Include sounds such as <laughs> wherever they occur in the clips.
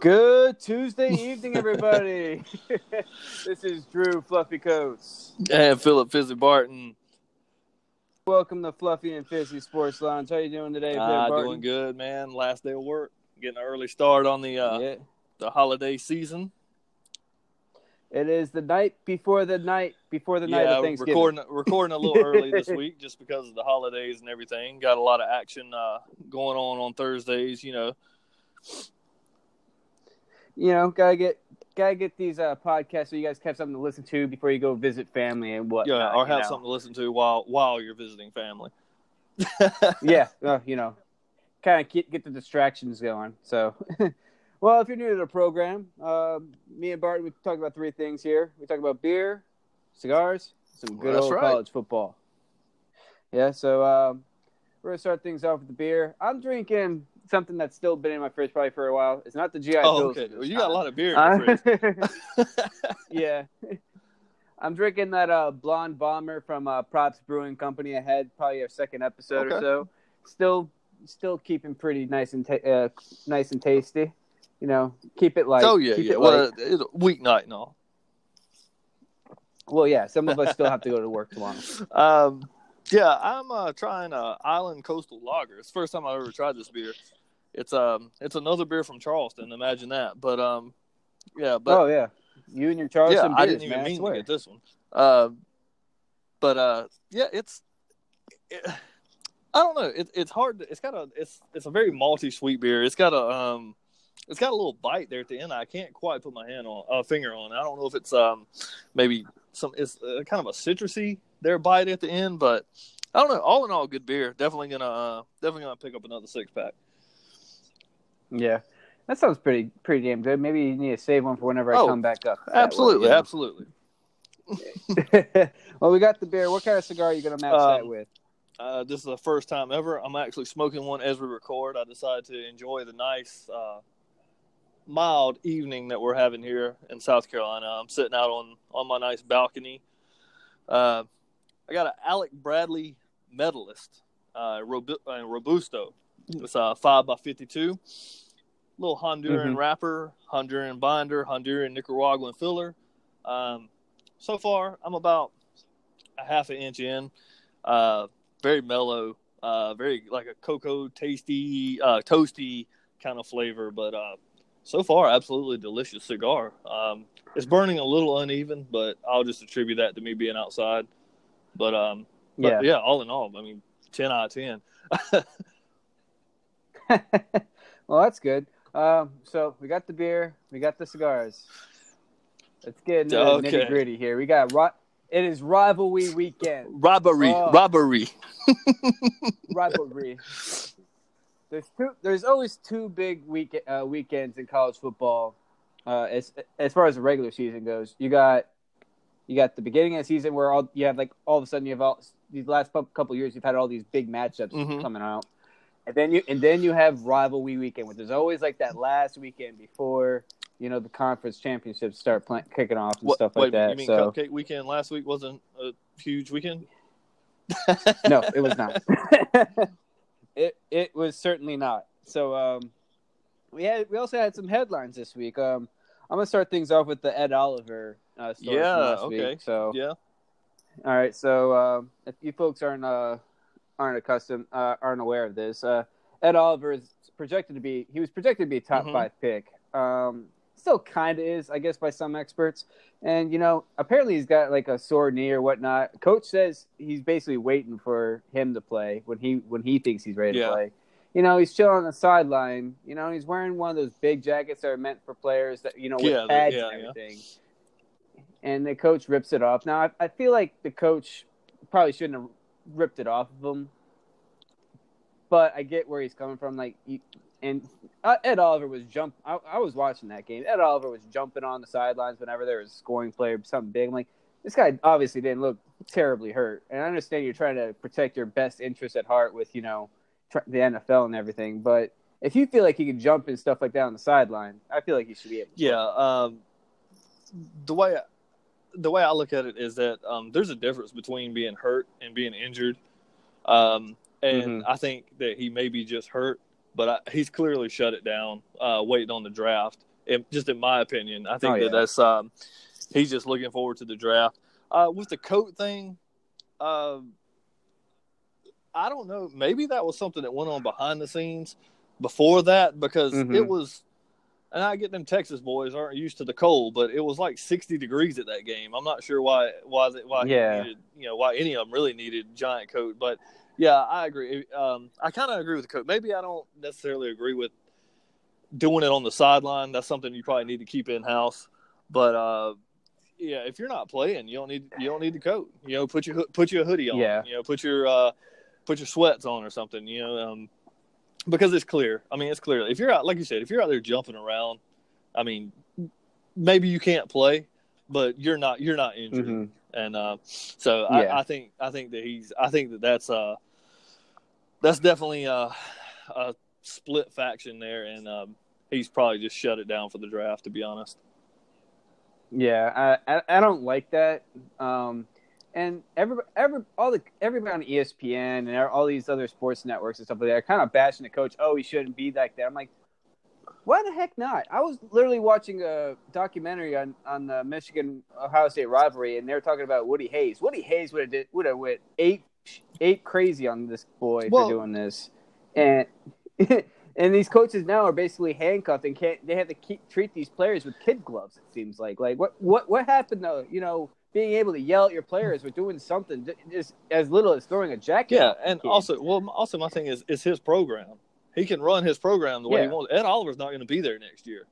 Good Tuesday evening, <laughs> everybody. <laughs> this is Drew Fluffy Coats. And Philip Fizzy Barton. Welcome to Fluffy and Fizzy Sports Lounge. How you doing today, Uh, Barton? doing good, man. Last day of work. Getting an early start on the uh, Yeah. the holiday season. It is the night before the night before the night yeah, of Thanksgiving. recording recording a little early this <laughs> week just because of the holidays and everything. Got a lot of action uh, going on on Thursdays. You know, You know, gotta get gotta get these uh, podcasts so you guys have something to listen to before you go visit family and what. yeah, or have know. something to listen to while while you're visiting family. <laughs> yeah, uh, you know, kind of get, get the distractions going. So, <laughs> well, if you're new to the program, uh, me and Barton, we talk about three things here. We talk about beer, cigars, some good That's old right. college football. Yeah, so um, we're gonna start things off with the beer. I'm drinking something that's still been in my fridge probably for a while. It's not the GI Oh, Pills okay. Well, you got a lot of beer in your fridge. Uh, <laughs> <laughs> yeah. I'm drinking that uh, blonde bomber from uh, Props Brewing Company. ahead, probably our second episode or so. Still, still keeping pretty nice and ta- uh, nice and tasty. You know, keep it light. oh yeah, keep yeah. It Well, light. it's a weeknight and all. well, yeah. Some of us still have to go to work <laughs> tomorrow. Um, yeah, I'm uh, trying uh, Island Coastal Lager. It's the first time I've ever tried this beer. It's um, it's another beer from Charleston. Imagine that. But um, yeah, but oh yeah, you and your Charleston yeah, I didn't even man, mean to get this one. Uh, but uh, yeah, it's. It, I don't know. It, it's hard. To, it's got a. It's it's a very malty sweet beer. It's got a um. It's got a little bite there at the end. I can't quite put my hand on a uh, finger on. I don't know if it's um maybe some. It's uh, kind of a citrusy there bite at the end, but I don't know. All in all, good beer. Definitely gonna uh, definitely gonna pick up another six pack. Yeah, that sounds pretty pretty damn good. Maybe you need to save one for whenever I Oh, come back up. that way, Absolutely, absolutely. <laughs> well, we got the beer. What kind of cigar are you gonna match that Um, with? Uh, this is the first time ever I'm actually smoking one as we record. I decided to enjoy the nice, uh, mild evening that we're having here in South Carolina. I'm sitting out on, on my nice balcony. Uh, I got an Alec Bradley medalist, uh, uh, Robusto. It's a 5 by 52 Little Honduran Mhm. wrapper, Honduran binder, Honduran Nicaraguan filler. Um, so far, I'm about a half an inch in. Uh, very mellow, uh, very like a cocoa tasty, uh, toasty kind of flavor. But uh, so far, absolutely delicious cigar. Um, it's burning a little uneven, but I'll just attribute that to me being outside. But um, Yeah. but yeah, all in all, I mean, ten out of ten. <laughs> well, that's good. Um, so we got the beer, we got the cigars. Let's get into Okay. nitty gritty here. We got ri- it is rivalry weekend. Robbery, Oh. robbery. <laughs> Rivalry. there's two. There's always two big week uh, weekends in college football. Uh, as as far as the regular season goes, you got you got the beginning of the season where all you have like all of a sudden you have all these last cou- couple years you've had all these big matchups Mhm. coming out, and then you and then you have rivalry weekend, which is always like that last weekend before you know the conference championships start playing, kicking off and What, stuff like wait, that. you mean so Cupcake Weekend last week wasn't a huge weekend? <laughs> no, it was not. <laughs> it it was certainly not. So um, we had we also had some headlines this week. Um, I'm gonna start things off with the Ed Oliver uh, story Yeah, from last okay. week. So Yeah. all right, so um, if you folks aren't uh, aren't accustomed uh, aren't aware of this, uh, Ed Oliver is projected to be he was projected to be a top Mhm. five pick. Um, still kind of is, I guess, by some experts. And you know, apparently he's got like a sore knee or whatnot. Coach says he's basically waiting for him to play when he when he thinks he's ready Yeah. to play. You know, he's chilling on the sideline. You know, he's wearing one of those big jackets that are meant for players that you know with Yeah, pads yeah, and yeah. everything. And the coach rips it off. Now, I, I feel like the coach probably shouldn't have ripped it off of him, but I get where he's coming from. Like, you, and uh, Ed Oliver was jump. I, I was watching that game. Ed Oliver was jumping on the sidelines whenever there was a scoring play or something big. I'm like, this guy obviously didn't look terribly hurt. And I understand you're trying to protect your best interest at heart with you know the NFL and everything, but if you feel like he can jump and stuff like that on the sideline, I feel like he should be able. To. Yeah, um, the way the way I look at it is that um, there's a difference between being hurt and being injured. Um, and Mhm. I think that he may be just hurt, but I, he's clearly shut it down, uh, waiting on the draft. It, just in my opinion, I think Oh, that that's um, he's just looking forward to the draft. Uh, with the coat thing, um, I don't know. Maybe that was something that went on behind the scenes before that because Mhm. it was. And I get them Texas boys aren't used to the cold, but it was like 60 degrees at that game. I'm not sure why why they- why Yeah. needed you know why any of them really needed giant coat, but yeah, I agree. Um, I kind of agree with the coat. Maybe I don't necessarily agree with doing it on the sideline. That's something you probably need to keep in house. But uh, yeah, if you're not playing, you don't need you don't need the coat. You know, put your put your hoodie on. Yeah. You know, put your uh, put your sweats on or something. You know, um, because it's clear. I mean, it's clear. If you're out, like you said, if you're out there jumping around, I mean, maybe you can't play, but you're not you're not injured. Mhm. And uh, so Yeah. I, I think I think that he's I think that that's uh that's definitely a, a split faction there, and um, he's probably just shut it down for the draft. To be honest, Yeah, I, I I don't like that. Um, and every every all the everybody on ESPN and all these other sports networks and stuff like that are kind of bashing the coach. Oh, he shouldn't be like that. I'm like, why the heck not? I was literally watching a documentary on on the Michigan Ohio State rivalry, and they were talking about Woody Hayes. Woody Hayes would have did would have went eight eight crazy on this boy Well- for doing this, and. <laughs> And these coaches now are basically handcuffed and can't. They have to keep treat these players with kid gloves. It seems like. Like what what what happened though? You know, being able to yell at your players for doing something just as little as throwing a jacket. yeah, and also, well, also my thing is is his program. He can run his program the way he wants. Ed Oliver's not going to be there next year,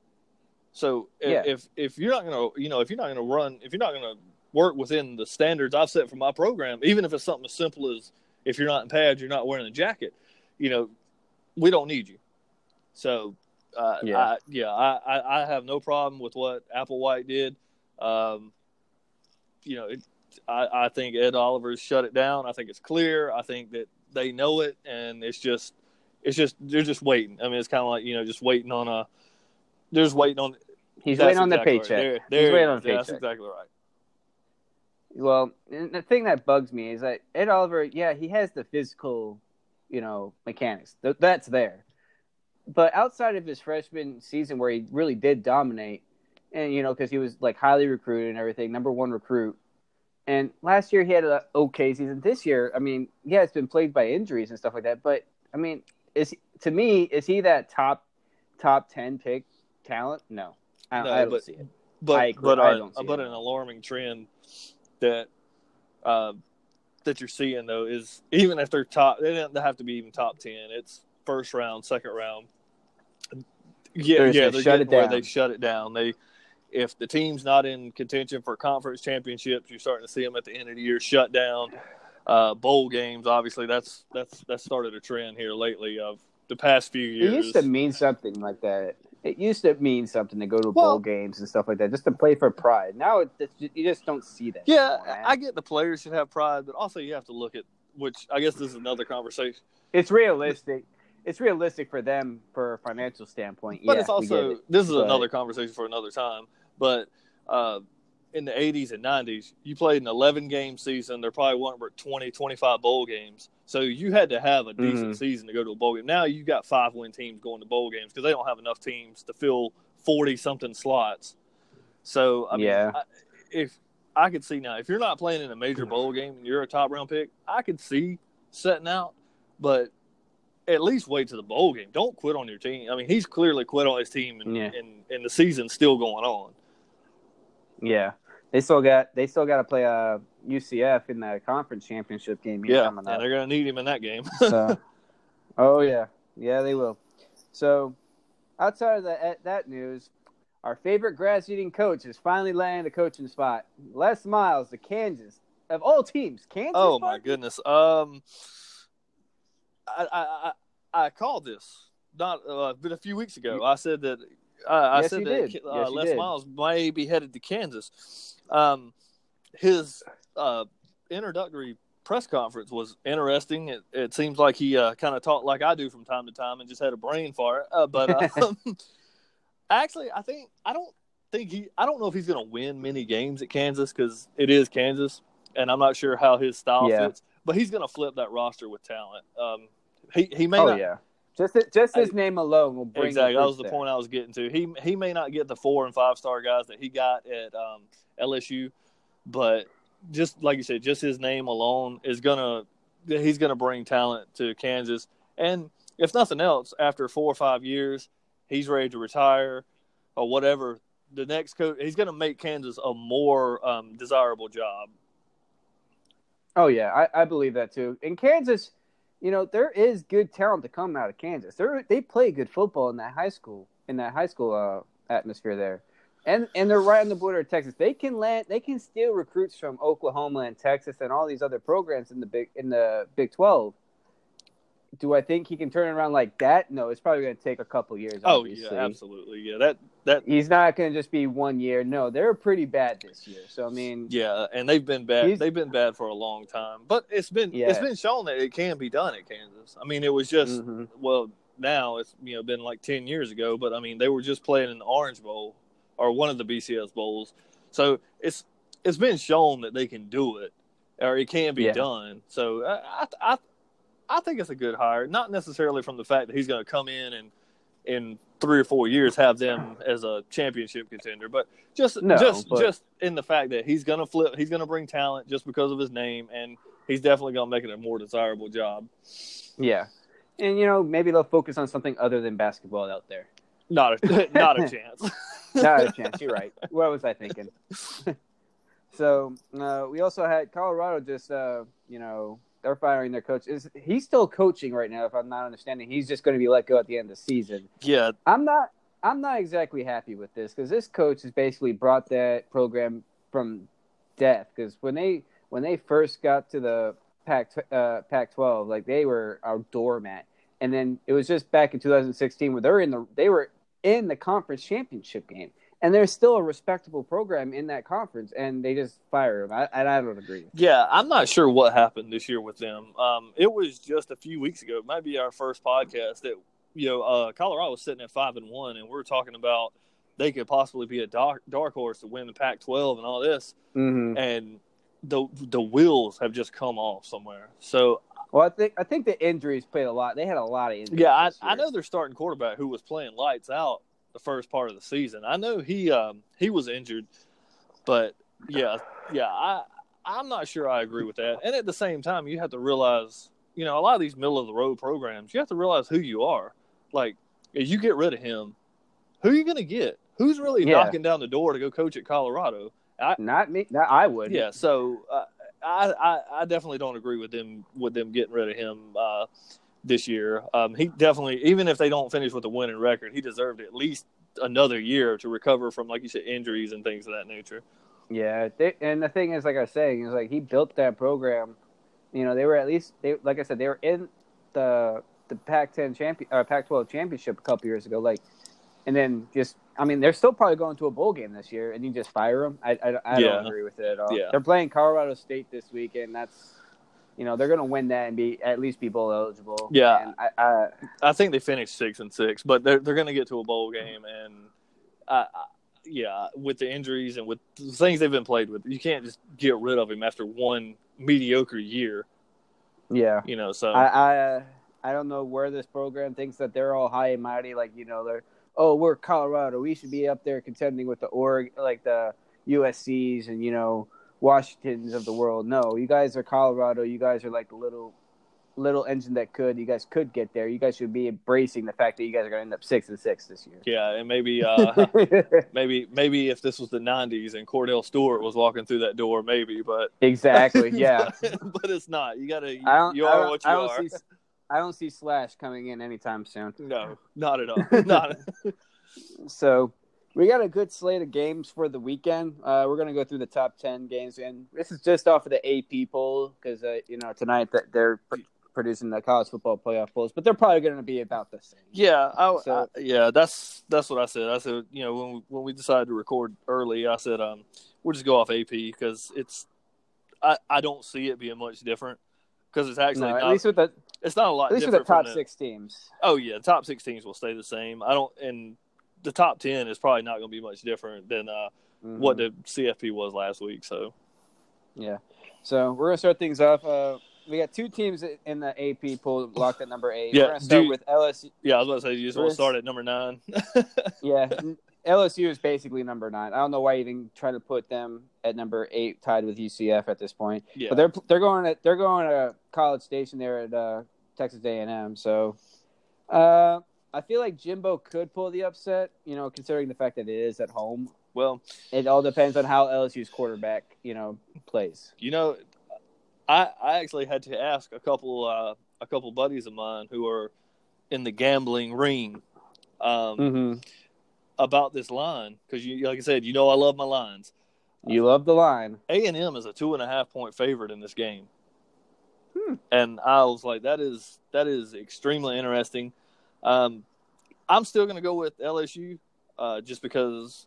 so if, Yeah. if if you're not going to, you know, if you're not going to run, if you're not going to work within the standards I've set for my program, even if it's something as simple as if you're not in pads, you're not wearing a jacket, you know, we don't need you. So, uh, Yeah. I, yeah, I, I, I have no problem with what Applewhite did. Um, you know, it, I, I think Ed Oliver's shut it down. I think it's clear. I think that they know it, and it's just, it's just they're just waiting. I mean, it's kind of like you know, just waiting on a. They're just waiting on. he's waiting on the exactly right. paycheck. There, He's there it waiting on the Yeah, That's exactly right. Well, and the thing that bugs me is that Ed Oliver, yeah, he has the physical, you know, mechanics. Th- that's there. But outside of his freshman season where he really did dominate, and you know, because he was like highly recruited and everything, number one recruit. And last year he had an okay season. This year, I mean, yeah, it's been plagued by injuries and stuff like that. But I mean, is to me, is he that top top ten pick talent? No, I, No, I don't but- see it. but but see but it. an alarming trend that uh, that you're seeing though is even if they're top, they don't have to be even top ten. It's first round, second round. Yeah, yeah, they're shut it where down. they shut it down. They if the team's not in contention for conference championships, you're starting to see them at the end of the year shut down. Uh, bowl games, obviously, that's that's that started a trend here lately of the past few years. It used to mean something like that. It used to mean something to go to Well- bowl games and stuff like that, just to play for pride. Now it, it's you just don't see that. Yeah, anymore. I get the players should have pride, but also you have to look at which I guess this is another conversation. it's realistic. It's realistic for them for a financial standpoint. But yeah, it's also it. this is but- another conversation for another time. But uh, in the 80s and 90s, you played an 11 game season. There probably weren't but 20, 25 bowl games. So you had to have a decent Mhm. season to go to a bowl game. Now you've got five win teams going to bowl games because they don't have enough teams to fill 40 something slots. So I mean, Yeah. I, if I could see now, if you're not playing in a major bowl game and you're a top round pick, I could see setting out, but at least wait to the bowl game. Don't quit on your team. I mean, he's clearly quit on his team, and, Yeah. and, and the season's still going on. Yeah, they still got they still got to play uh, UCF in the conference championship game here Yeah, coming and up. they're going to need him in that game. so, <laughs> oh yeah, yeah they will. So, outside of that that news, our favorite grass-eating coach has finally landed a coaching spot. Les Miles, the Kansas of all teams, Kansas. oh my goodness. Um, I I I, I called this not uh, but a few weeks ago. I said that. Uh, I said that did. uh, Yes, Les did. Miles may be headed to Kansas. Um, his uh, introductory press conference was interesting. It, it seems like he uh, kind of talked like I do from time to time and just had a brain fart. Uh, but <laughs> um, actually, I think I don't think he. I don't know if he's going to win many games at Kansas because it is Kansas, and I'm not sure how his style Yeah. fits. but he's going to flip that roster with talent. Um, he he may Oh not yeah, just just his name alone will bring exactly. That was the point I was getting to. He he may not get the four and five star guys that he got at um, LSU, but just like you said, just his name alone is gonna he's gonna bring talent to Kansas. And if nothing else, after four or five years, he's ready to retire or whatever. The next coach, he's gonna make Kansas a more um, desirable job. Oh yeah, I, I believe that too. In Kansas, you know, there is good talent to come out of Kansas. They they play good football in that high school in that high school uh, atmosphere there, and and they're right on the border of Texas. They can land, they can steal recruits from Oklahoma and Texas and all these other programs in the big in the Big Twelve. Do I think he can turn it around like that? No, it's probably going to take a couple years. Oh obviously. yeah, absolutely. Yeah, that that He's not going to just be one year. No, they're pretty bad this year. So I mean, Yeah, and they've been bad. They've been bad for a long time, but it's been Yeah. it's been shown that it can be done at Kansas. I mean, it was just mhm. well now it's you know been like ten years ago, but I mean they were just playing in the Orange Bowl or one of the BCS bowls, so it's it's been shown that they can do it or it can be Yeah. done. So I, I I think it's a good hire, not necessarily from the fact that he's going to come in and in three or four years have them as a championship contender, but just No, just but- just in the fact that he's going to flip, he's going to bring talent just because of his name, and he's definitely going to make it a more desirable job. yeah, and you know maybe they'll focus on something other than basketball out there. Not a <laughs> not a <laughs> chance. Not a chance. <laughs> You're right. What was I thinking? so uh, we also had Colorado. Just uh, you know, they're firing their coach. Is he's still coaching right now? If I'm not understanding, he's just going to be let go at the end of the season. yeah, I'm not. I'm not exactly happy with this because this coach has basically brought that program from death. Because when they when they first got to the Pac uh, Pac-12, like they were our doormat, and then it was just back in 2016 where they're in the they were in the conference championship game, and they're still a respectable program in that conference, and they just fire them. I, and I don't agree. yeah. I'm not sure what happened this year with them. Um, it was just a few weeks ago. It might be our first podcast that you know uh, Colorado was sitting at five and one, and we are talking about they could possibly be a dark dark horse to win the Pac-12 and all this. Mm-hmm. and the the wheels have just come off somewhere. So Well, I think I think the injuries played a lot. They had a lot of injuries. yeah, I, I know their starting quarterback who was playing lights out the first part of the season. I know he um, he was injured, but yeah, yeah, I I'm not sure I agree with that. And at the same time, you have to realize, you know, a lot of these middle of the road programs, you have to realize who you are. Like, if you get rid of him, who are you going to get? Who's really Yeah. knocking down the door to go coach at Colorado? Not me. Not, I would. Yeah, so uh, I, I I definitely don't agree with them with them getting rid of him uh, this year. Um, he definitely, even if they don't finish with a winning record, he deserved at least another year to recover from, like you said, injuries and things of that nature. Yeah, they, and the thing is, like I was saying, is like he built that program. You know, they were at least, they, like I said, they were in the the Pac-10 champion, or Pac-12 championship a couple years ago. Like, and then just, I mean, they're still probably going to a bowl game this year, and you just fire them. I, I, I Yeah. don't agree with it at all. Yeah. They're playing Colorado State this weekend. That's, you know, they're going to win that and be at least be bowl eligible. Yeah. And I, I, I think they finished six and six, but they're they're going to get to a bowl game, and I, I, yeah, with the injuries and with the things they've been played with, you can't just get rid of him after one mediocre year. yeah. You know, so I, I I don't know where this program thinks that they're all high and mighty, like you know they're oh we're Colorado, we should be up there contending with the org like the USC's and you know Washingtons of the world. No, you guys are Colorado. You guys are like the little little engine that could. You guys could get there. You guys should be embracing the fact that you guys are going to end up six and six this year. yeah, and maybe uh, <laughs> maybe maybe if this was the '90s and Kordell Stewart was walking through that door, maybe, but <laughs> exactly. Yeah. <laughs> but it's not. You gotta. You, I you are don't, what you I are. see. I don't see Slash coming in anytime soon. No, not at all. not. So we got a good slate of games for the weekend. Uh, we're gonna go through the top ten games, and this is just off of the AP poll because uh, you know tonight that they're pr- producing the college football playoff polls, but they're probably gonna be about the same. Yeah, I, So- I- yeah, that's that's what I said. I said, you know, when we, when we decided to record early, I said, um, we'll just go off AP because it's, I, I don't see it being much different because it's actually No, at not, least with the it's not a lot at least with the top six teams. Oh yeah, the top six teams will stay the same. I don't, and the top ten is probably not going to be much different than uh, Mhm. what the CFP was last week. So Yeah. So we're gonna start things off. Uh, we got two teams in the AP pool locked at number eight. Yeah, We're gonna start do- with LSU. Yeah, I was about to say you just want to start at number nine. <laughs> Yeah, LSU is basically number nine. I don't know why you didn't try to put them at number eight, tied with UCF at this point. yeah, But they're they're going at they're going to College Station there at uh, Texas A and M. So, uh, I feel like Jimbo could pull the upset. You know, considering the fact that it is at home. well, It all depends on how LSU's quarterback, you know, plays. you know, I I actually had to ask a couple uh, a couple buddies of mine who are in the gambling ring um, Mm-hmm. about this line because you like I said, you know I love my lines. You love the line. A and M is a two and a half point favorite in this game, Hmm. and I was like, that is that is extremely interesting. Um, I'm still going to go with LSU uh, just because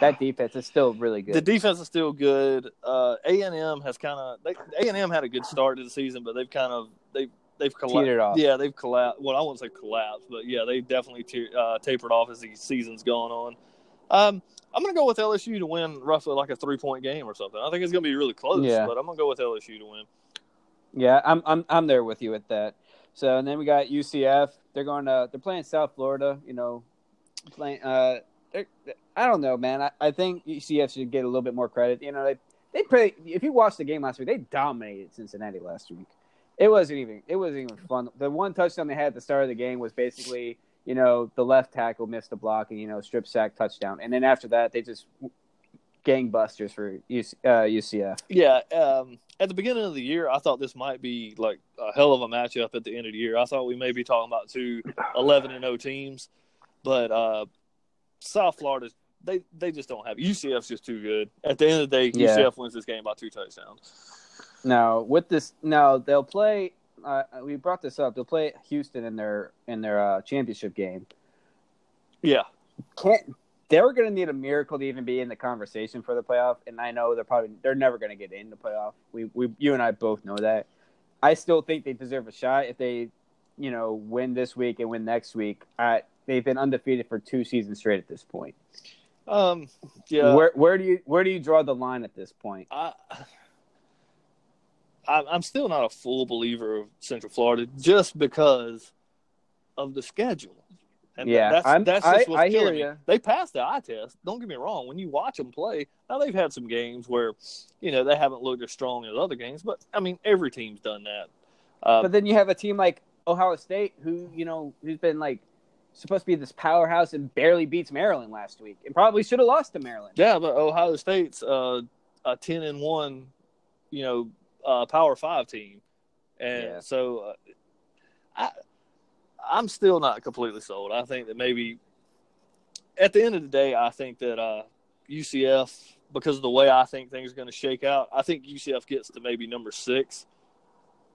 That defense is still really good. the defense is still good. Uh, A and M has kind of A and M had a good start to the season, but they've kind of they've they've collapsed. Off. Yeah, they've collapsed. Well, I won't say collapsed, but yeah, they definitely te- uh, tapered off as the season's gone on. Um, I'm going to go with LSU to win roughly like a three point game or something. I think it's going to be really close, Yeah. but I'm going to go with LSU to win. Yeah, I'm I'm I'm there with you at that. So and then we got UCF. They're going to they're playing South Florida. You know, playing. Uh, I don't know, man. I, I think UCF should get a little bit more credit. You know, they they play. If you watched the game last week, they dominated Cincinnati last week. It wasn't even it wasn't even fun. The one touchdown they had at the start of the game was basically you know the left tackle missed the block and you know strip sack touchdown, and then after that they just gangbusters for UC, uh, UCF. Yeah, um, at the beginning of the year, I thought this might be like a hell of a matchup at the end of the year. I thought we may be talking about two 11 and 0 teams, but uh, South Florida, they they just don't have UCF's just too good. At the end of the day, Yeah. UCF wins this game by two touchdowns. Now with this, now they'll play. Uh, we brought this up. They'll play Houston in their in their uh, championship game. Yeah, Can't they're going to need a miracle to even be in the conversation for the playoff? And I know they're probably they're never going to get in the playoff. We we you and I both know that. I still think they deserve a shot if they, you know, win this week and win next week. I, they've been undefeated for two seasons straight at this point. um, yeah. Where where do you where do you draw the line at this point? I, I'm still not a full believer of Central Florida just because of the schedule. And Yeah, that's I'm- that's I- just what's I killing me. They passed the eye test. Don't get me wrong. When you watch them play, now they've had some games where, you know, they haven't looked as strong as other games. But I mean, every team's done that. Uh, But then you have a team like Ohio State, who you know who's been like supposed to be this powerhouse and barely beats Maryland last week, and probably should have lost to Maryland. yeah, but Ohio State's uh, a ten and one, you know, uh, Power Five team, and Yeah. so uh, I I'm still not completely sold. I think that maybe at the end of the day, I think that uh, UCF, because of the way I think things are going to shake out, I think UCF gets to maybe number six.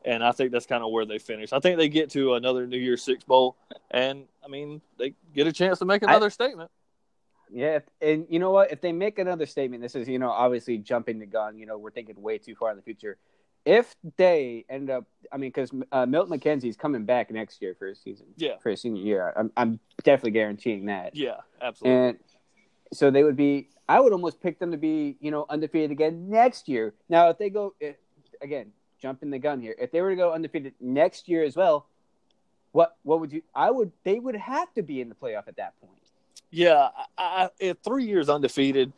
And I think that's kind of where they finish. I think they get to another New Year's Six bowl, and I mean they get a chance to make another statement. Yeah, and you know what? If they make another statement, this is you know obviously jumping the gun. You know we're thinking way too far in the future. If they end up, I mean, because uh, Milton McKenzie's coming back next year for his season, Yeah. for his senior year. I'm, I'm definitely guaranteeing that. Yeah, absolutely. And so they would be. I would almost pick them to be, you know, undefeated again next year. Now, if they go if, again, jumping the gun here, if they were to go undefeated next year as well, what what would you? I would. They would have to be in the playoff at that point. Yeah, I, I, at three years undefeated,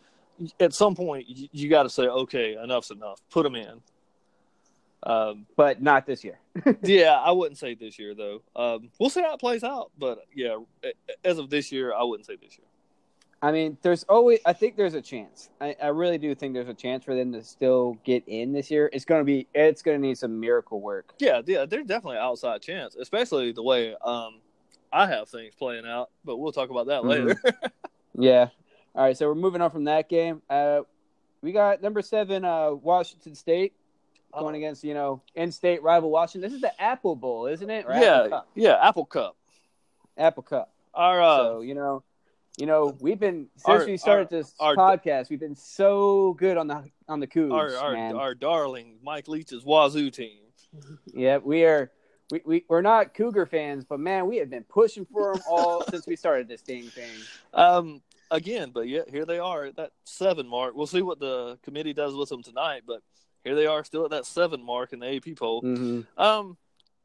at some point you, you got to say, okay, enough's enough. Put them in. Um, But not this year. <laughs> yeah, I wouldn't say this year though. Um, we'll see how it plays out, but yeah, as of this year, I wouldn't say this year. I mean, there's always. I think there's a chance. I, I really do think there's a chance for them to still get in this year. It's gonna be. It's gonna need some miracle work. Yeah, yeah, there's definitely an outside chance, especially the way um, I have things playing out. But we'll talk about that Mhm. later. <laughs> Yeah. All right. So we're moving on from that game. Uh, we got number seven, uh, Washington State, going against you know in-state rival Washington. This is the Apple Bowl, isn't it? Or Apple yeah, Cup? yeah, Apple Cup. Apple Cup. Our uh, so you know, you know, we've been since Our- we started our- this our- podcast, we've been so good on the on the Cougs, our our, man. our darling Mike Leach's Wazoo team. Yeah, we are. We, we, we're not Cougar fans, but man, we have been pushing for them all <laughs> since we started this dang thing. Um, again, but yet here they are at that seven mark. We'll see what the committee does with them tonight. But here they are still at that seven mark in the AP poll. hmm Um,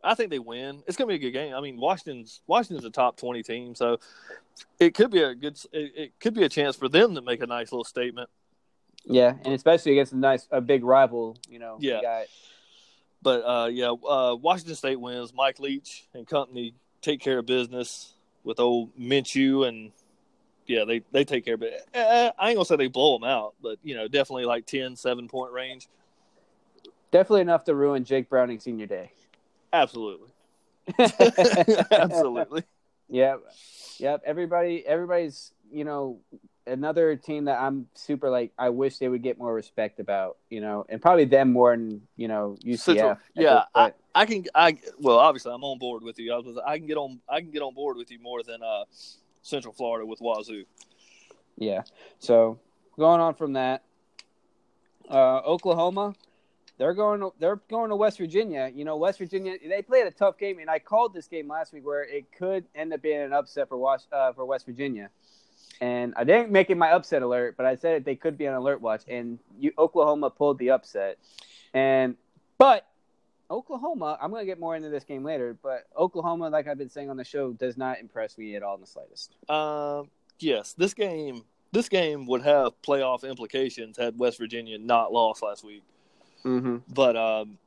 I think they win. It's going to be a good game. I mean, Washington's Washington's a top twenty team, so it could be a good. It, it could be a chance for them to make a nice little statement. Yeah, and especially against a nice, a big rival. You know, Yeah. But uh, yeah, uh, Washington State wins. Mike Leach and company take care of business with old Minshew, and yeah, they they take care of it. I ain't gonna say they blow them out, but you know, definitely like 10, 7 point range. Definitely enough to ruin Jake Browning senior day. Absolutely, <laughs> absolutely. Yep, yep. Everybody, everybody's you know another team that I'm super like. I wish they would get more respect about. You know, and probably them more than you know UCF. Central. Yeah, I. I can. I well, obviously, I'm on board with you. I was. I can get on. I can get on board with you more than uh, Central Florida with Wazoo. yeah. So going on from that, uh, Oklahoma. They're going. To, they're going to West Virginia. You know, West Virginia. They played a tough game, and I called this game last week where it could end up being an upset for Was, uh, for West Virginia. And I didn't make it my upset alert, but I said they could be on alert watch. And you, Oklahoma pulled the upset. And but Oklahoma, I'm going to get more into this game later. But Oklahoma, like I've been saying on the show, does not impress me at all in the slightest. Um, yes, this game. This game would have playoff implications had West Virginia not lost last week. Mm-hmm. But um,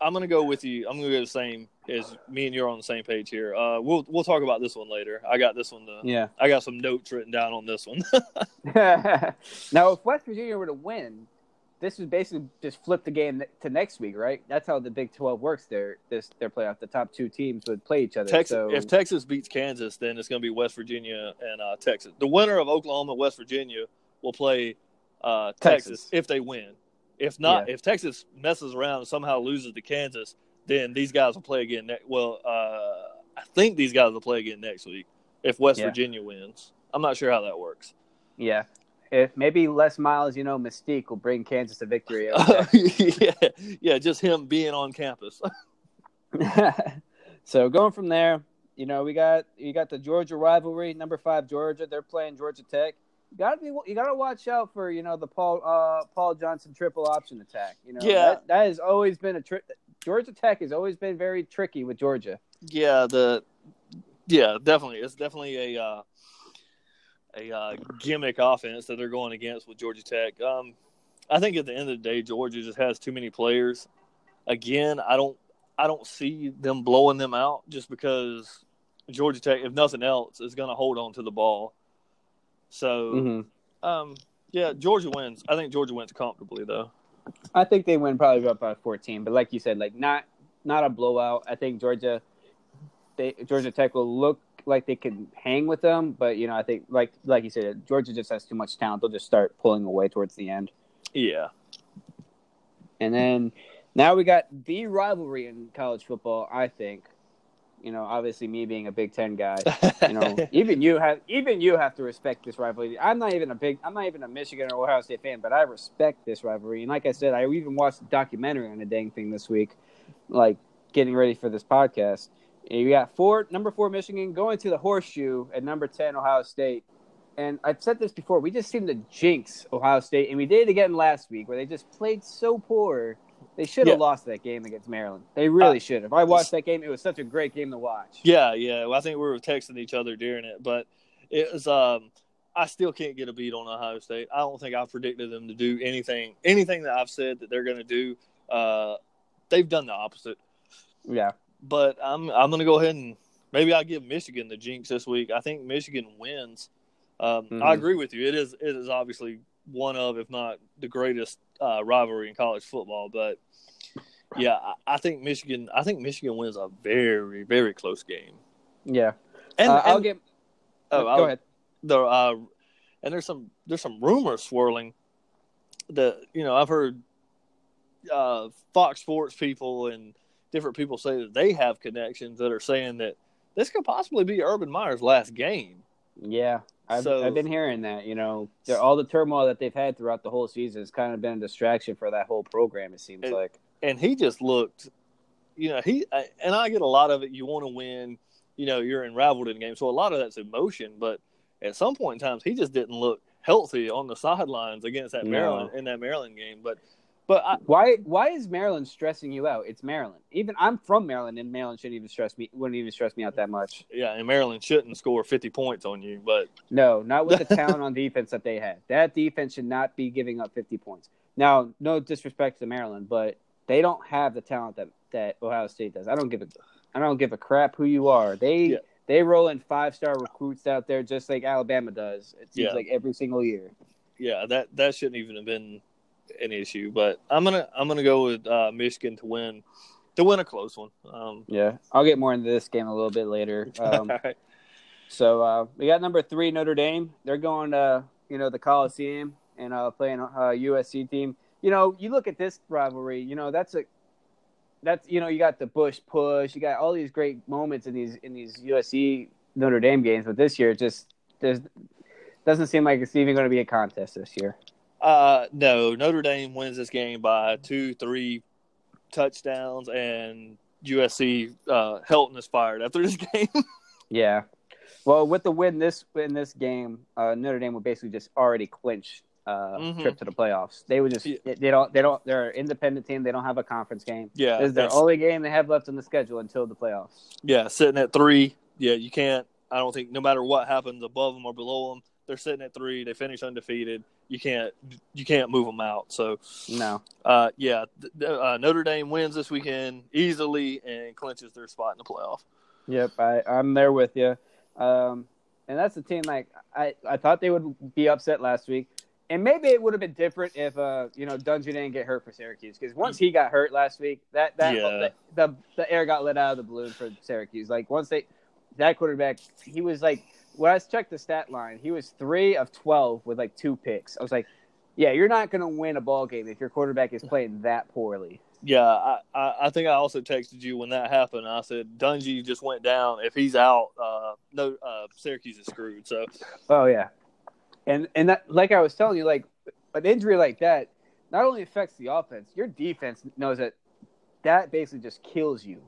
I'm gonna go with you. I'm gonna go the same as me and you're on the same page here. Uh, we'll we'll talk about this one later. I got this one. To, Yeah. I got some notes written down on this one. <laughs> <laughs> now, if West Virginia were to win, this would basically just flip the game to next week, right? That's how the Big Twelve works. Their this their playoff. The top two teams would play each other. Texas, so if Texas beats Kansas, then it's going to be West Virginia and uh, Texas. The winner of Oklahoma West Virginia will play uh, Texas. Texas. if they win. If not, Yeah. if Texas messes around and somehow loses to Kansas, then these guys will play again. Ne- well, uh, I think these guys will play again next week if West Yeah. Virginia wins. I'm not sure how that works. yeah, if maybe Les Miles, you know, Mystique will bring Kansas a victory. <laughs> yeah, <laughs> yeah, just him being on campus. <laughs> so going from there, you know, we got you got the Georgia rivalry, number five Georgia. They're playing Georgia Tech. You gotta be you gotta watch out for you know the Paul uh, Paul Johnson triple option attack. You know, Yeah. that, that has always been a trick. Georgia Tech has always been very tricky with Georgia. Yeah, the yeah, definitely. It's definitely a uh, a uh, gimmick offense that they're going against with Georgia Tech. Um, I think at the end of the day, Georgia just has too many players. Again, I don't I don't see them blowing them out just because Georgia Tech, if nothing else, is going to hold on to the ball. So, Mm-hmm. um, yeah, Georgia wins. I think Georgia wins comfortably, though. I think they win probably up by 14, but like you said, like not not a blowout. I think Georgia, they Georgia Tech will look like they can hang with them, but you know I think like like you said, Georgia just has too much talent. They'll just start pulling away towards the end. Yeah, And then now we got the rivalry in college football. I think, you know, obviously me being a Big Ten guy, <laughs> you know, even you have even you have to respect this rivalry. I'm not even a big, I'm not even a Michigan or Ohio State fan, but I respect this rivalry. And like I said, I even watched a documentary on the dang thing this week, like getting ready for this podcast. And you got four number four Michigan going to the horseshoe at number ten Ohio State. And I've said this before, we just seem to jinx Ohio State, and we did it again last week where they just played so poor. They should have Yeah. lost that game against Maryland. They really Uh, should have. I watched that game; it was such a great game to watch. Yeah, yeah. Well, I think we were texting each other during it, but it was. Um, I still can't get a beat on Ohio State. I don't think I predicted them to do anything. Anything that I've said that they're going to do, uh, they've done the opposite. Yeah. But I'm I'm going to go ahead and maybe I'll give Michigan the jinx this week. I think Michigan wins. Um, Mhm. I agree with you. It is it is obviously one of, if not the greatest uh, rivalry in college football. But yeah, I, I think Michigan. I think Michigan wins a very very close game. Yeah. And, uh, I'll get. oh, go I'll- ahead. the uh, and there's some there's some rumors swirling that you know I've heard uh, Fox Sports people and different people say that they have connections that are saying that this could possibly be Urban Meyer's last game. Yeah. I've, So- I've been hearing that. You know, all the turmoil that they've had throughout the whole season has kind of been a distraction for that whole program. It seems It- like. and he just looked, you know, he I- and I get a lot of it. You want to win, you know, you're enraveled in the game, so a lot of that's emotion. But at some point in times, he just didn't look healthy on the sidelines against that No. Maryland in that Maryland game. But But I, Why why is Maryland stressing you out? It's Maryland. Even I'm from Maryland, and Maryland shouldn't even stress me. Wouldn't even stress me out that much. yeah, and Maryland shouldn't score 50 points on you, but No, not with the <laughs> talent on defense that they had. That defense should not be giving up 50 points. Now, no disrespect to Maryland, but they don't have the talent that, that Ohio State does. I don't give a I don't give a crap who you are. They Yeah. they roll in five star recruits out there just like Alabama does. It seems Yeah. like every single year. yeah, that that shouldn't even have been an issue. But I'm gonna I'm gonna go with uh, Michigan to win to win a close one. Um, Yeah, I'll get more into this game a little bit later. <laughs> Um, right. So uh, we got number three Notre Dame. They're going to you know the Coliseum and uh, playing a uh, USC team. You know, you look at this rivalry. You know, that's a that's you know you got the Bush push. You got all these great moments in these in these USC Notre Dame games, but this year just there's doesn't seem like it's even going to be a contest this year. Uh, no, Notre Dame wins this game by two, three touchdowns, and USC uh, Helton is fired after this <laughs> game. Yeah. Well, with the win this in this game, uh, Notre Dame would basically just already clinch uh, Mhm. trip to the playoffs. They would just Yeah. they, they don't they don't they're an independent team. They don't have a conference game. yeah, This is their only game they have left on the schedule until the playoffs. yeah, sitting at three. Yeah, you can't. I don't think no matter what happens above them or below them, they're sitting at three. They finish undefeated. You can't you can't move them out. So No. uh, yeah, th- th- uh, Notre Dame wins this weekend easily and clinches their spot in the playoff. Yep, I, I'm there with you. Um, and that's the team. Like I, I thought they would be upset last week, and maybe it would have been different if uh, you know, Dungey didn't get hurt for Syracuse because once he got hurt last week, that that Yeah. the, the the air got let out of the balloon for Syracuse. Like once they that quarterback, he was like when I checked the stat line, he was three of twelve with like two picks. I was like, yeah, you're not going to win a ball game if your quarterback is playing that poorly. Yeah, I, I, I think I also texted you when that happened. I said Dungey just went down. If he's out, uh, no, uh, Syracuse is screwed. So Oh yeah, and and that like I was telling you, like an injury like that not only affects the offense, your defense knows that that basically just kills you.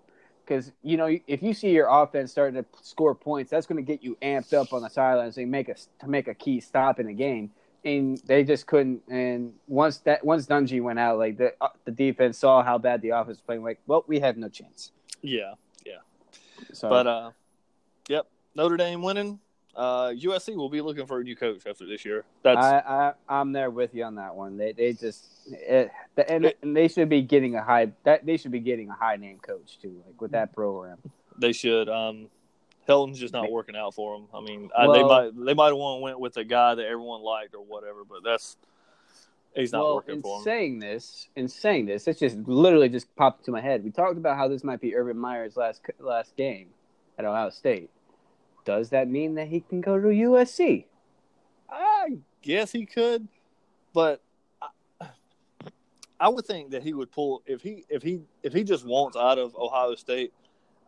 Because you know, if you see your offense starting to score points, that's going to get you amped up on the sidelines and make a to make a key stop in the game. And they just couldn't. And once that once Dungey went out, like the uh, the defense saw how bad the offense was playing, like, well, we have no chance. yeah, So, but uh, yep, Notre Dame winning. Uh, USC will be looking for a new coach after this year. That's I, I I'm there with you on that one. They they just it, and, and they should be getting a high that they should be getting a high name coach too, like with that program. they should. Um, Helton's just not working out for them. I mean, I, they might they might have won went with a guy that everyone liked or whatever, but that's he's not well, working in for them. saying this, in saying this, it's just literally just popped into my head. We talked about how this might be Urban Meyer's last last game at Ohio State. Does that mean that he can go to USC? I guess he could, but I, I would think that he would pull if he if he if he just wants out of Ohio State.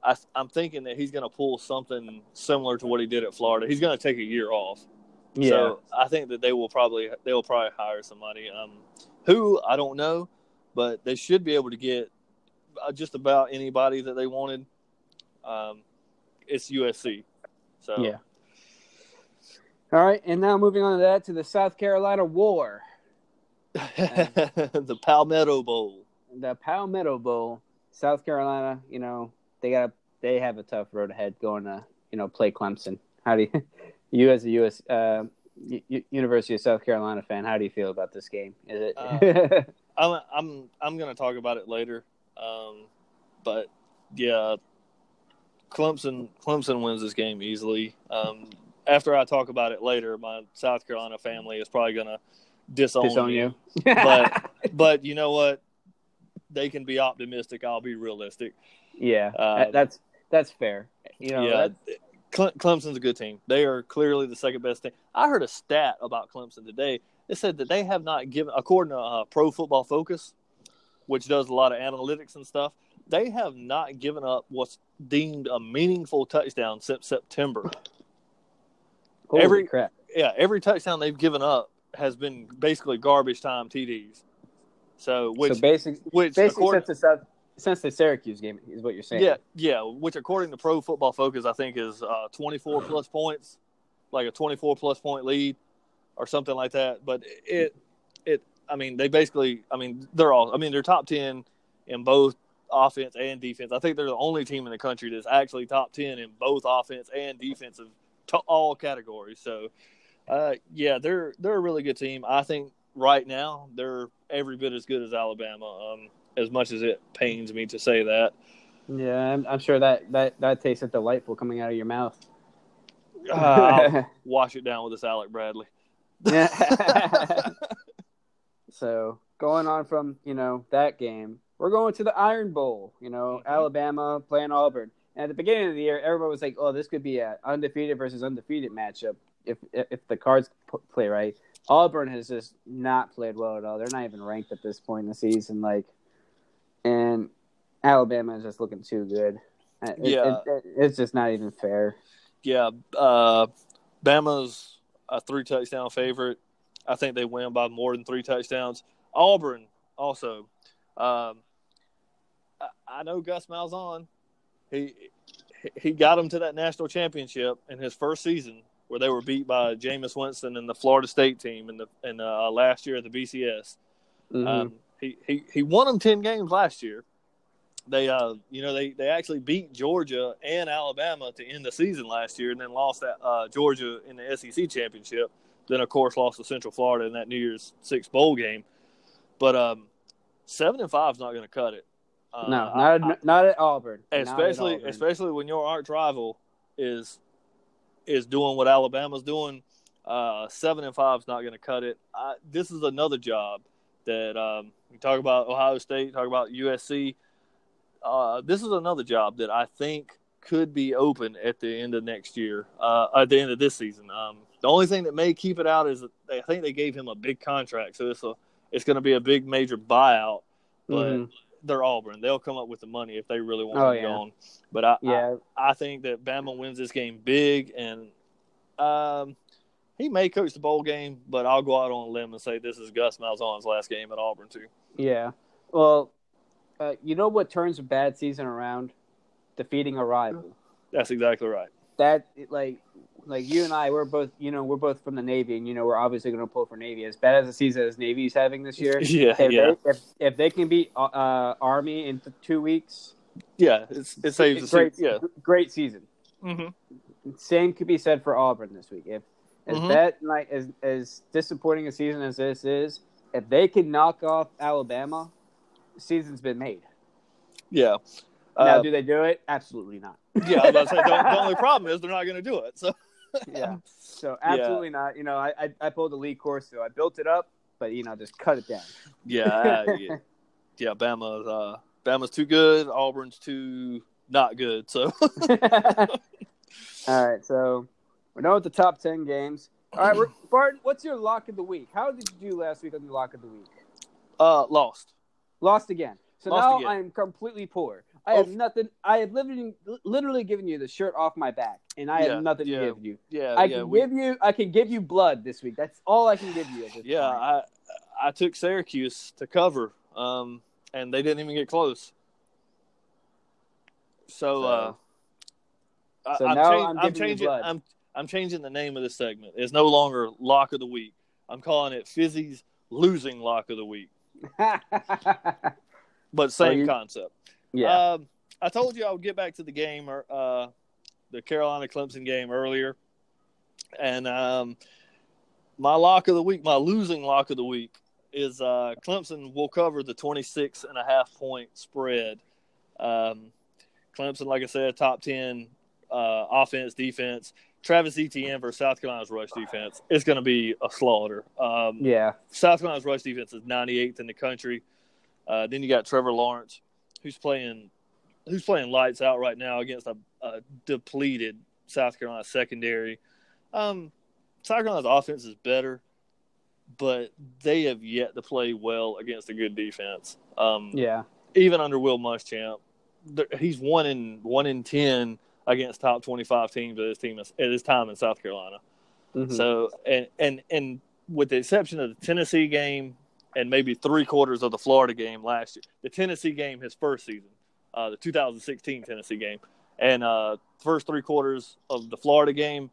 I, I'm thinking that he's going to pull something similar to what he did at Florida. He's going to take a year off. So I think that they will probably they will probably hire somebody. Um, who I don't know, but they should be able to get uh, just about anybody that they wanted. Um, it's USC. So Yeah. All right, and now moving on to that to the South Carolina War. <laughs> the Palmetto Bowl. the Palmetto Bowl, South Carolina, you know, they got they have a tough road ahead going to, you know, play Clemson. How do you, <laughs> you as a US uh, U- University of South Carolina fan, how do you feel about this game? Is it <laughs> I'm I'm I'm going to talk about it later. Um, but yeah, Clemson Clemson wins this game easily. Um, after I talk about it later, my South Carolina family is probably going to disown, disown you? But- <laughs> But you know what? They can be optimistic. I'll be realistic. yeah, Uh, that's that's fair. You know, yeah, Clemson's a good team. They are clearly the second best team. I heard a stat about Clemson today. It said that they have not given, according to uh, Pro Football Focus, which does a lot of analytics and stuff, they have not given up what's deemed a meaningful touchdown since September. holy every- crap. Yeah, every touchdown they've given up has been basically garbage time TDs. So, which, so basic, which basically since the South, since the Syracuse game is what you're saying. Yeah, yeah. Which, according to Pro Football Focus, I think is uh, 24 plus points, like a 24 plus point lead, or something like that. But it, it, I mean, they basically, I mean, they're all, I mean, they're top ten in both offense and defense. I think they're the only team in the country that's actually top ten in both offense and defensive to all categories. So, uh, yeah, they're they're a really good team. I think right now they're every bit as good as Alabama. Um, as much as it pains me to say that. Yeah, I'm, I'm sure that, that that tasted delightful coming out of your mouth. Uh, <laughs> wash it down with this Alec Bradley. Yeah. <laughs> <laughs> so going on from you know that game, we're going to the Iron Bowl. You know, Mhm. Alabama playing Auburn. And at the beginning of the year, everybody was like, "Oh, this could be a undefeated versus undefeated matchup if if the cards play right." Auburn has just not played well at all. They're not even ranked at this point in the season. Like, and Alabama is just looking too good. It- Yeah. it- it- it's just not even fair. Yeah, uh, Bama's a three touchdown favorite. I think they win by more than three touchdowns. Auburn also. Um, I, I know Gus Malzahn. He he got them to that national championship in his first season, where they were beat by Jameis Winston and the Florida State team in the in uh, last year at the BCS. Mhm. Um, he, he he won them ten games last year. They uh you know they, they actually beat Georgia and Alabama to end the season last year, and then lost at uh, Georgia in the SEC championship. Then of course lost to Central Florida in that New Year's Six bowl game. But um, seven and five is not going to cut it. Uh, no, not I- not at Auburn. Not at especially Auburn. especially when your arch rival is is doing what Alabama's doing. Uh, seven and five is not going to cut it. I, this is another job that um, you talk about Ohio State, talk about USC. Uh, this is another job that I think could be open at the end of next year, uh, at the end of this season. Um, the only thing that may keep it out is that they, I think they gave him a big contract, so it's a it's going to be a big major buyout. But Mhm. They're Auburn; they'll come up with the money if they really want Oh, him yeah. gone. But I, yeah, I, I think that Bama wins this game big, and um, he may coach the bowl game, but I'll go out on a limb and say this is Gus Malzahn's last game at Auburn too. yeah. Well, uh, you know what turns a bad season around? Defeating a rival. That's exactly right. That like like you and I, we're both you know we're both from the Navy, and you know we're obviously going to pull for Navy. As bad as the season as Navy's having this year, <laughs> Yeah, if yeah, they if, if they can beat uh, Army in th- two weeks, yeah. It's, it saves the great, season. Yeah. great season. hmm Same could be said for Auburn this week. If as Mhm. bad like as as disappointing a season as this is, if they can knock off Alabama, season's been made. Yeah. now, Uh, do they do it? Absolutely not. Yeah, I was say, the, the only problem is they're not going to do it. So Yeah. <laughs> So absolutely not. You know, I, I I pulled the lead course, so I built it up, but you know, just cut it down. yeah, <laughs> uh, yeah, yeah. Bama's uh, Bama's too good. Auburn's too not good. So <laughs> All right, so we're done with the top ten games. All right, we're, Barton, what's your lock of the week? How did you do last week on the lock of the week? uh, lost. Lost again. So Lost now. I am completely poor. I Oh. have nothing. I have literally, literally given you the shirt off my back, and I Yeah, have nothing yeah. to give you. Yeah, I yeah. can we- give you. I can give you blood this week. That's all I can give you. Yeah, point. I I took Syracuse to cover, um, and they didn't even get close. So, uh, I- So I'm, now chang- I'm I'm changing. blood. I'm I'm changing the name of the segment. It's no longer lock of the week. I'm calling it Fizzy's losing lock of the week, <laughs> but same you- concept. Yeah. Um, I told you I would get back to the game, or uh, the Carolina Clemson game earlier, and um, my lock of the week, my losing lock of the week, is uh, Clemson will cover the 26 and a half point spread. Um, Clemson, like I said, top 10 uh, offense, defense. Travis Etienne versus South Carolina's rush defense. is going to be a slaughter. Um, yeah. South Carolina's rush defense is 98th in the country. Uh, then you got Trevor Lawrence, who's playing who's playing lights out right now against a, a depleted South Carolina secondary. Um, South Carolina's offense is better, but they have yet to play well against a good defense. Um, Yeah. Even under Will Muschamp, he's one in one in ten against top twenty-five teams at his team at his time in South Carolina. Mhm. So and and and with the exception of the Tennessee game and maybe three quarters of the Florida game last year, the Tennessee game his first season, uh, the 2016 Tennessee game, and uh, first three quarters of the Florida game,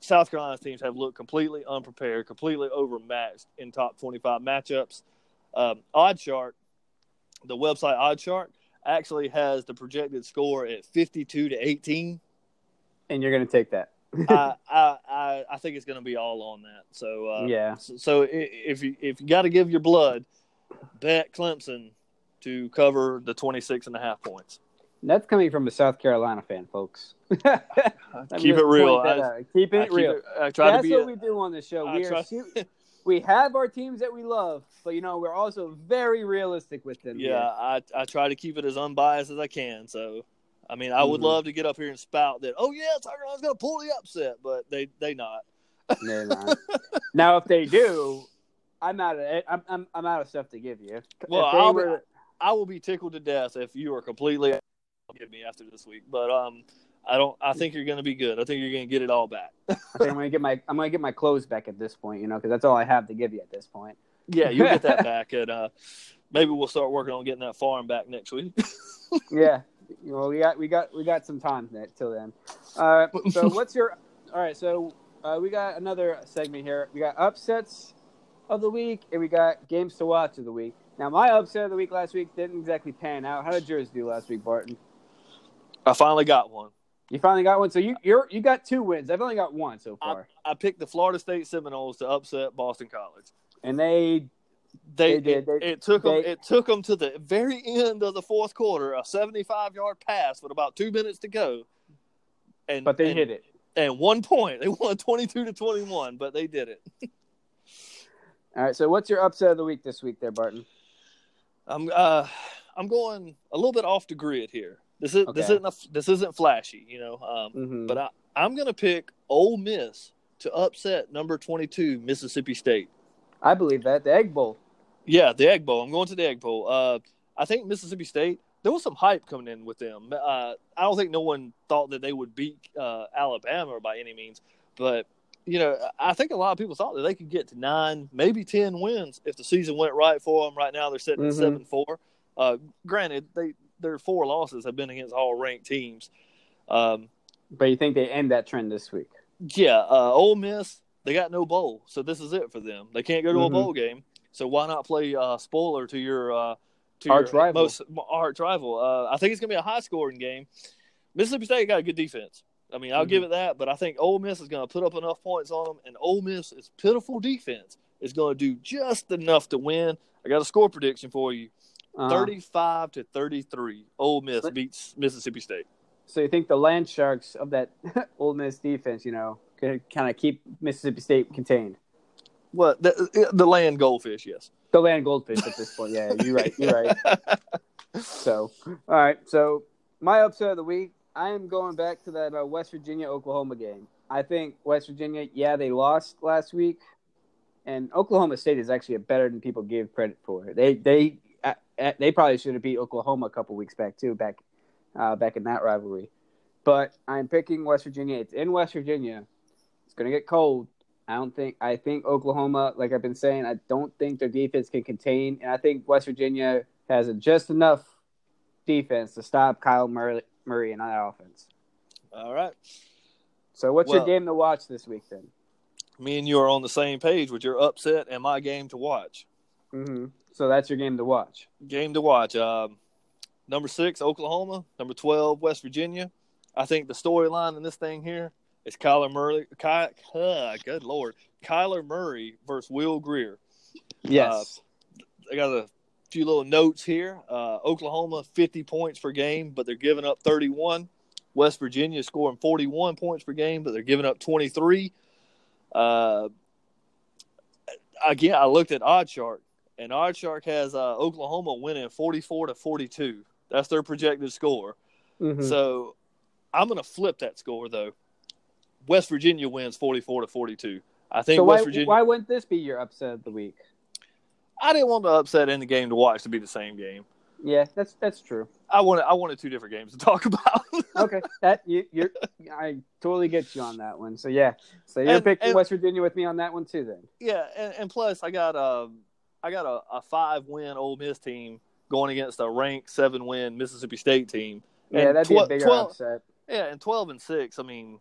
South Carolina teams have looked completely unprepared, completely overmatched in top 25 matchups. Um, OddsShark, the website OddsShark, actually has the projected score at 52 to 18. And you're going to take that. <laughs> I, I, I think it's going to be all on that. So uh, yeah. So, so if you if you got to give your blood, bet Clemson to cover the 26 and a half points. That's coming from a South Carolina fan, folks. <laughs> keep it real. I, keep it real. Keep it, I try That's to be what a, we do on the show. I We are <laughs> we have our teams that we love, but you know we're also very realistic with them. yeah, I I try to keep it as unbiased as I can. So, I mean, I would Mhm. love to get up here and spout that. Oh yeah, South Carolina's going to pull the upset, but they they not. They're not. <laughs> now, if they do, I'm out of I'm I'm, I'm out of stuff to give you. Well, I'll be- I will be tickled to death if you are completely <laughs> give me after this week. But um, I don't. I think you're going to be good. I think you're going to get it all back. I think I'm gonna get my I'm gonna get my clothes back at this point, you know, because that's all I have to give you at this point. Yeah, you'll get that <laughs> back, and uh, maybe we'll start working on getting that farm back next week. yeah. Well, we got we got we got some time that till then. All right. So <laughs> what's your? All right. So uh, we got another segment here. We got upsets of the week, and we got games to watch of the week. Now, my upset of the week last week didn't exactly pan out. How did yours do last week, Barton? I finally got one. You finally got one. So you you're you got two wins. I've only got one so far, I picked the Florida State Seminoles to upset Boston College. and they They, They did. It, They- it took them. It took them to the very end of the fourth quarter, a seventy-five yard pass with about two minutes to go, and but they and, hit it. And one point, they won twenty-two to twenty-one, but they did it. <laughs> All right. So what's your upset of the week this week, there, Barton? I'm uh, I'm going a little bit off the grid here. This is this isn't a, this isn't flashy, you know. Um, Mm-hmm. but I I'm gonna pick Ole Miss to upset number twenty-two Mississippi State. I believe that the Egg Bowl. Yeah, the Egg Bowl. I'm going to the Egg Bowl. Uh, I think Mississippi State. There was some hype coming in with them. Uh, I don't think no one thought that they would beat uh, Alabama by any means, but you know, I think a lot of people thought that they could get to nine, maybe ten wins if the season went right for them. Right now, they're sitting at Mhm. seven four. Uh, granted, they their four losses have been against all ranked teams. Um, But you think they end that trend this week? yeah, uh, Ole Miss they got no bowl, so this is it for them. They can't go to Mhm. a bowl game, so why not play uh, spoiler to your uh, to Arch your rival. most arch rival? Uh, I think it's gonna be a high scoring game. Mississippi State got a good defense. I mean, I'll Mhm. give it that, but I think Ole Miss is going to put up enough points on them, and Ole Miss's pitiful defense is going to do just enough to win. I got a score prediction for you: Uh-huh. thirty-five to thirty-three. Ole Miss beats Mississippi State. So you think the Land Sharks of that <laughs> Ole Miss defense, you know, could kind of keep Mississippi State contained? What the, the land goldfish? Yes. The Land Goldfish at this point. Yeah, you're right. You're right. <laughs> So, all right. So my upset of the week, I am going back to that uh, West Virginia Oklahoma game. I think West Virginia, yeah, they lost last week, and Oklahoma State is actually better than people give credit for. They they uh, uh, they probably should have beat Oklahoma a couple weeks back too, back uh, back in that rivalry. But I'm picking West Virginia. It's in West Virginia. It's going to get cold. I don't think. I think Oklahoma, like I've been saying, I don't think their defense can contain, and I think West Virginia has just enough defense to stop Kyle Murray, Murray in that offense. All right. So, what's your game to watch this week then? Me and you are on the same page with your upset and my game to watch. Mm-hmm. So that's your game to watch. Game to watch. Um, number six, Oklahoma. Number twelve, West Virginia. I think the storyline in this thing here is Kyler Murray. Ky, uh, good lord, Kyler Murray versus Will Grier. Yes. I got a few little notes here. Uh, Oklahoma, 50 points per game, but they're giving up 31. West Virginia scoring 41 points per game, but they're giving up 23. Uh, again, I looked at OddsShark, and OddsShark has uh, Oklahoma winning 44 to 42. That's their projected score. Mhm. So I'm going to flip that score, though. West Virginia wins 44 to 42. I think So West why, Virginia. why wouldn't this be your upset of the week? I didn't want the upset in the game to watch to be the same game. Yeah, that's that's true. I wanted I wanted two different games to talk <laughs> about. Okay, that you, you're I totally get you on that one. So yeah, so you're And- picking and- West Virginia with me on that one too. Then yeah, and, and plus I got um I got a, a five win Ole Miss team going against a ranked seven win Mississippi State team. yeah, that'd be a bigger 12 upset. Yeah, and twelve and six. I mean,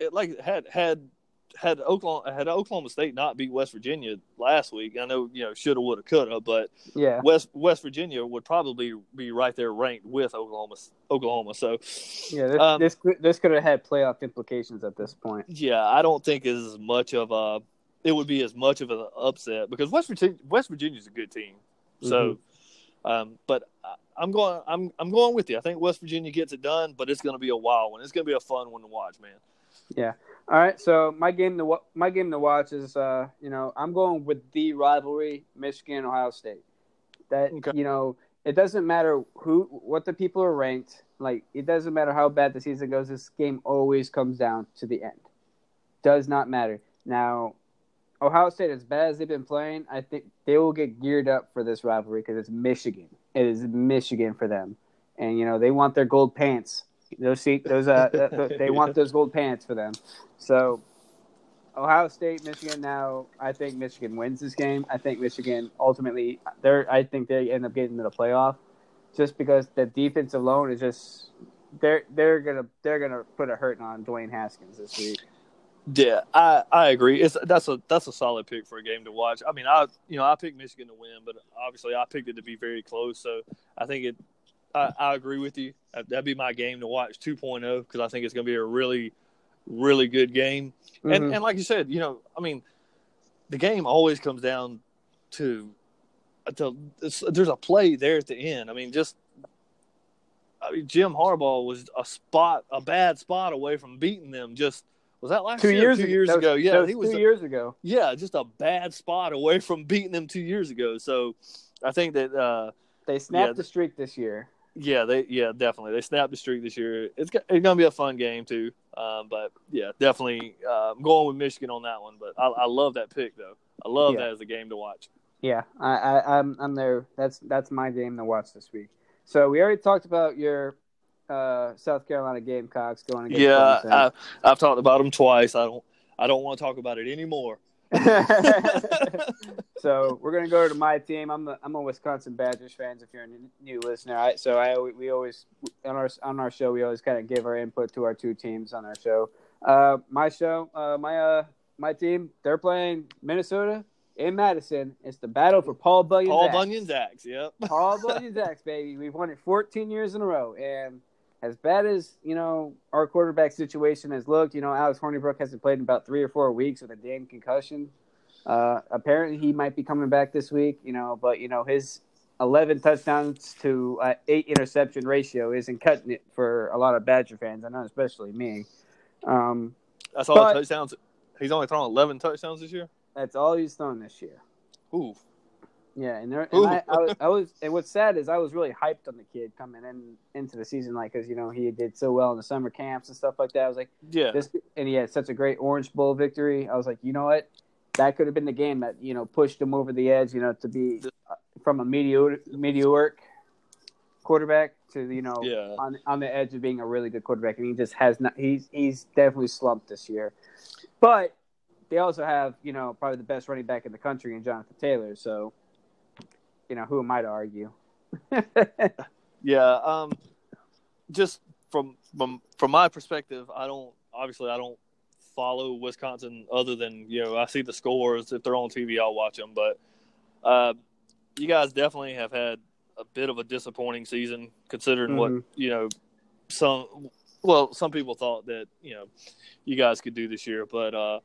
it, like had had had Oklahoma had Oklahoma State not beat West Virginia last week, I know you know shoulda, woulda, coulda, but Yeah. West West Virginia would probably be right there ranked with Oklahoma. Oklahoma. So Yeah, this Um, this, could- this could have had playoff implications at this point. yeah, I don't think as much of a it would be as much of an upset because West Virginia West Virginia's a good team. So, um, but I'm going I'm I'm going with you. I think West Virginia gets it done, but it's going to be a wild one. It's going to be a fun one to watch, man. All right, so my game to my game to watch is uh, you know, I'm going with the rivalry, Michigan Ohio State. That Okay. you know, it doesn't matter who what the people are ranked. Like it doesn't matter how bad the season goes. This game always comes down to the end. Does not matter. Now, Ohio State, as bad as they've been playing, I think they will get geared up for this rivalry because it's Michigan. It is Michigan for them, and you know they want their gold pants. Those seat, those uh, <laughs> they want those gold pants for them. So, Ohio State, Michigan. Now, I think Michigan wins this game. I think Michigan ultimately, they're. I think they end up getting to the playoff, just because the defense alone is just. They're they're gonna they're gonna put a hurting on Dwayne Haskins this week. Yeah, I, I agree. It's that's a that's a solid pick for a game to watch. I mean, I you know I picked Michigan to win, but obviously I picked it to be very close. So I think it. I, I agree with you. That- That'd be my game to watch 2.0 because I think it's going to be a really, really good game. And Mhm. and like you said, you know, I mean, the game always comes down to, to it's, there's a play there at the end. I mean, just I mean, Jim Harbaugh was a spot, a bad spot away from beating them. Just was that last two year? years two years that was- ago. Yeah, was he was. two a- years ago. yeah, just a bad spot away from beating them two years ago. So I think that. uh They snapped Yeah. the streak this year. Yeah, they yeah definitely they snapped the streak this year. It's it's gonna be a fun game too. Um, but yeah, definitely uh, I'm going with Michigan on that one. But I, I love that pick though. I love Yeah. that as a game to watch. Yeah, I, I, I'm I'm there. That's that's my game to watch this week. So we already talked about your uh, South Carolina Gamecocks going against Yeah, Clemson. I, I've talked about them twice. I don't I don't want to talk about it anymore. <laughs> so we're gonna go to my team. I'm a, I'm a Wisconsin Badgers fans. If you're a new- listener, I, so I we always on our on our show we always kind of give our input to our two teams on our show. Uh, my show, uh, my uh, my team, they're playing Minnesota in Madison. It's the battle for Paul Bunyan's Paul axe. Bunyan's axe. Yep. Paul <laughs> Bunyan's axe, baby. We've won it 14 years in a row, and as bad as you know our quarterback situation has looked, you know Alex Hornibrook hasn't played in about three or four weeks with a damn concussion. Uh, apparently, he might be coming back this week. You know, but you know his 11 touchdowns to uh, eight interception ratio isn't cutting it for a lot of Badger fans. I know, especially me. Um, That's all But- the touchdowns. He's only thrown 11 touchdowns this year. that's all he's thrown this year. Ooh. Yeah, and, there, and I, I, was, I was, and what's sad is I was really hyped on the kid coming in into the season, like because you know he did so well in the summer camps and stuff like that. I was like, Yeah. this, and he had such a great Orange Bowl victory. I was like, you know what, that could have been the game that you know pushed him over the edge, you know, to be uh, from a meteor meteoric quarterback to you know Yeah. on on the edge of being a really good quarterback, and he just has not. He's he's definitely slumped this year, but they also have you know probably the best running back in the country in Jonathan Taylor. So, you know, who am I to argue? <laughs> Yeah, um, just from from from my perspective, I don't obviously I don't follow Wisconsin other than you know I see the scores if they're on TV I'll watch them, but uh, you guys definitely have had a bit of a disappointing season considering what Mhm. you know some well some people thought that you know you guys could do this year, but uh,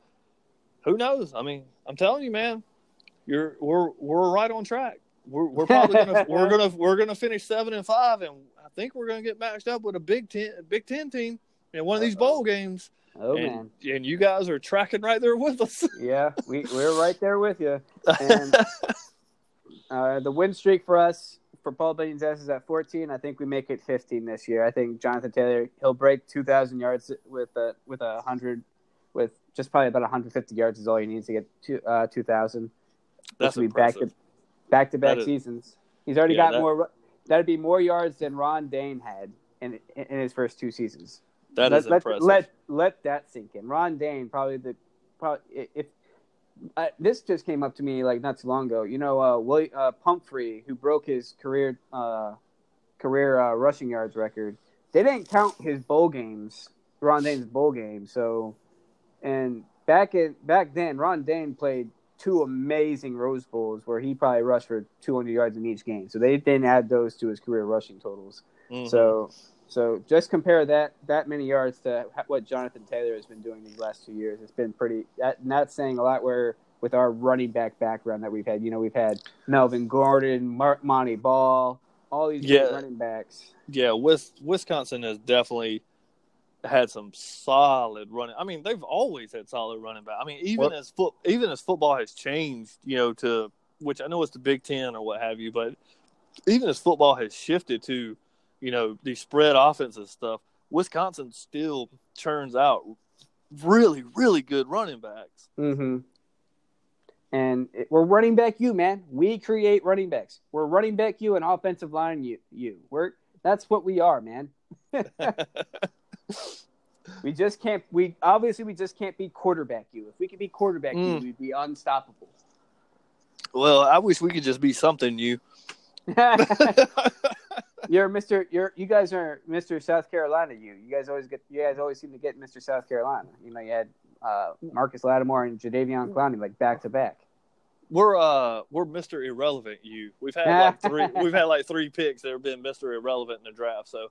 who knows? I mean, I'm telling you, man, you're we're we're right on track. We're, we're <laughs> probably gonna we're gonna we're gonna finish seven and five, and I think we're gonna get matched up with a Big Ten Big Ten team in one of these bowl games. oh and, man, and you guys are tracking right there with us. <laughs> yeah, we we're right there with you. And <laughs> uh, the win streak for us for Paul Bunyan's ass is at 14. I think we make it 15 this year. I think Jonathan Taylor he'll break 2,000 yards with a with a hundred with just probably about 150 yards is all he needs to get to uh, 2,000. That's be back impressive. Back to back seasons. He's already Yeah, got that- more. That'd be more yards than Ron Dayne had in in his first two seasons. That let, is let, impressive. Let let that sink in. Ron Dayne probably the probably if uh, this just came up to me like not too long ago. You know, uh, William uh, Pumphrey, who broke his career uh, career uh, rushing yards record. They didn't count his bowl games Ron Dayne's bowl game. So, and back in back then, Ron Dayne played two amazing Rose Bowls where he probably rushed for 200 yards in each game. So they didn't add those to his career rushing totals. Mhm. So, so just compare that that many yards to what Jonathan Taylor has been doing these last two years. It's been pretty. That, that's saying a lot. Where with our running back background that we've had, you know, we've had Melvin Gordon, Mark Montee Ball, all these Yeah. running backs. yeah, Wis- Wisconsin has definitely had some solid running. I mean, they've always had solid running back. I mean, even Well- as foot, even as football has changed, you know, to which I know it's the Big Ten or what have you, but even as football has shifted to, you know, the spread offenses stuff, Wisconsin still churns out really, really good running backs. Mm-hmm. And it, we're running back you, man. We create running backs. We're running back you and offensive line you. You. We're that's what we are, man. <laughs> <laughs> We just can't. We obviously we just can't be quarterback you. If we could be quarterback Mm. you, we'd be unstoppable. Well, I wish we could just be something you. <laughs> you're Mr. You're you guys are Mr. South Carolina. You. You guys always get. You guys always seem to get Mr. South Carolina. You know, you had uh, Marcus Lattimore and Jadeveon Clowney like back to back. We're uh we're Mr. Irrelevant you. We've had like three <laughs> we've had like three picks that have been Mr. Irrelevant in the draft. So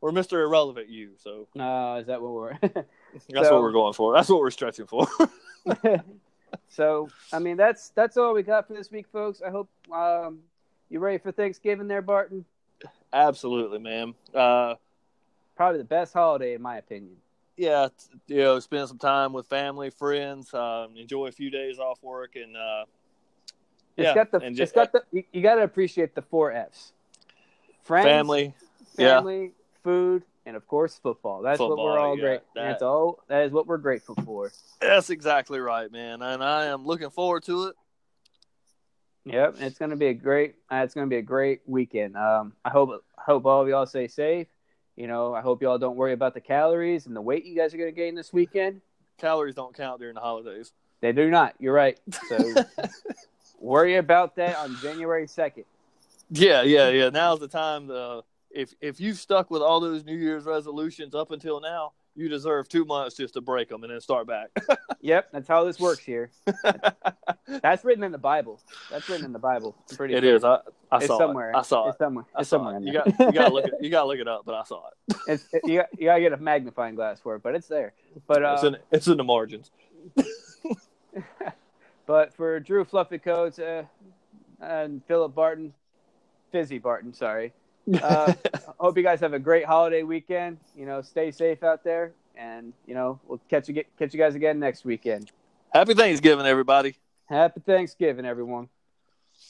we're Mr. Irrelevant you. So Uh, is that what we're? <laughs> that's So- what we're going for. That's what we're stretching for. <laughs> <laughs> so I mean that's that's all we got for this week, folks. I hope um, you ready for Thanksgiving there, Barton. Absolutely, man. Uh Probably the best holiday in my opinion. yeah, you know, spend some time with family, friends, um, enjoy a few days off work and uh It's yeah, got the and it's ju- got the you, you got to appreciate the four Fs: friends, family. yeah. Food, and of course football. That's what we're all yeah, great. that- That's all. That is what we're grateful for. That's exactly right, man. And I am looking forward to it. Yep, it's gonna be a great. Uh, it's gonna be a great weekend. Um, I hope hope all of y'all stay safe. You know, I hope y'all don't worry about the calories and the weight you guys are gonna gain this weekend. Calories don't count during the holidays. They do not. You're right. So <laughs> worry about that on January second. Yeah, yeah, yeah. Now's the time. To, if if you've stuck with all those New Year's resolutions up until now, you deserve two months just to break them and then start back. <laughs> Yep, that's how this works here. <laughs> That's written in the Bible. That's written in the Bible. I'm pretty it is. I, I It's saw somewhere. it. I saw It's it. somewhere. I It's saw somewhere it. You got you got to look it. <laughs> You got to look it up. But I saw it. it's, it, you, got, you gotta get a magnifying glass for it, but it's there. But it's uh, in it's in the margins. but for Drew Fluffy Coats uh, and Philip Barton, Fizzy Barton, sorry. Uh, <laughs> hope you guys have a great holiday weekend. You know, stay safe out there, and you know we'll catch you get, catch you guys again next weekend. Happy Thanksgiving, everybody. Happy Thanksgiving, everyone.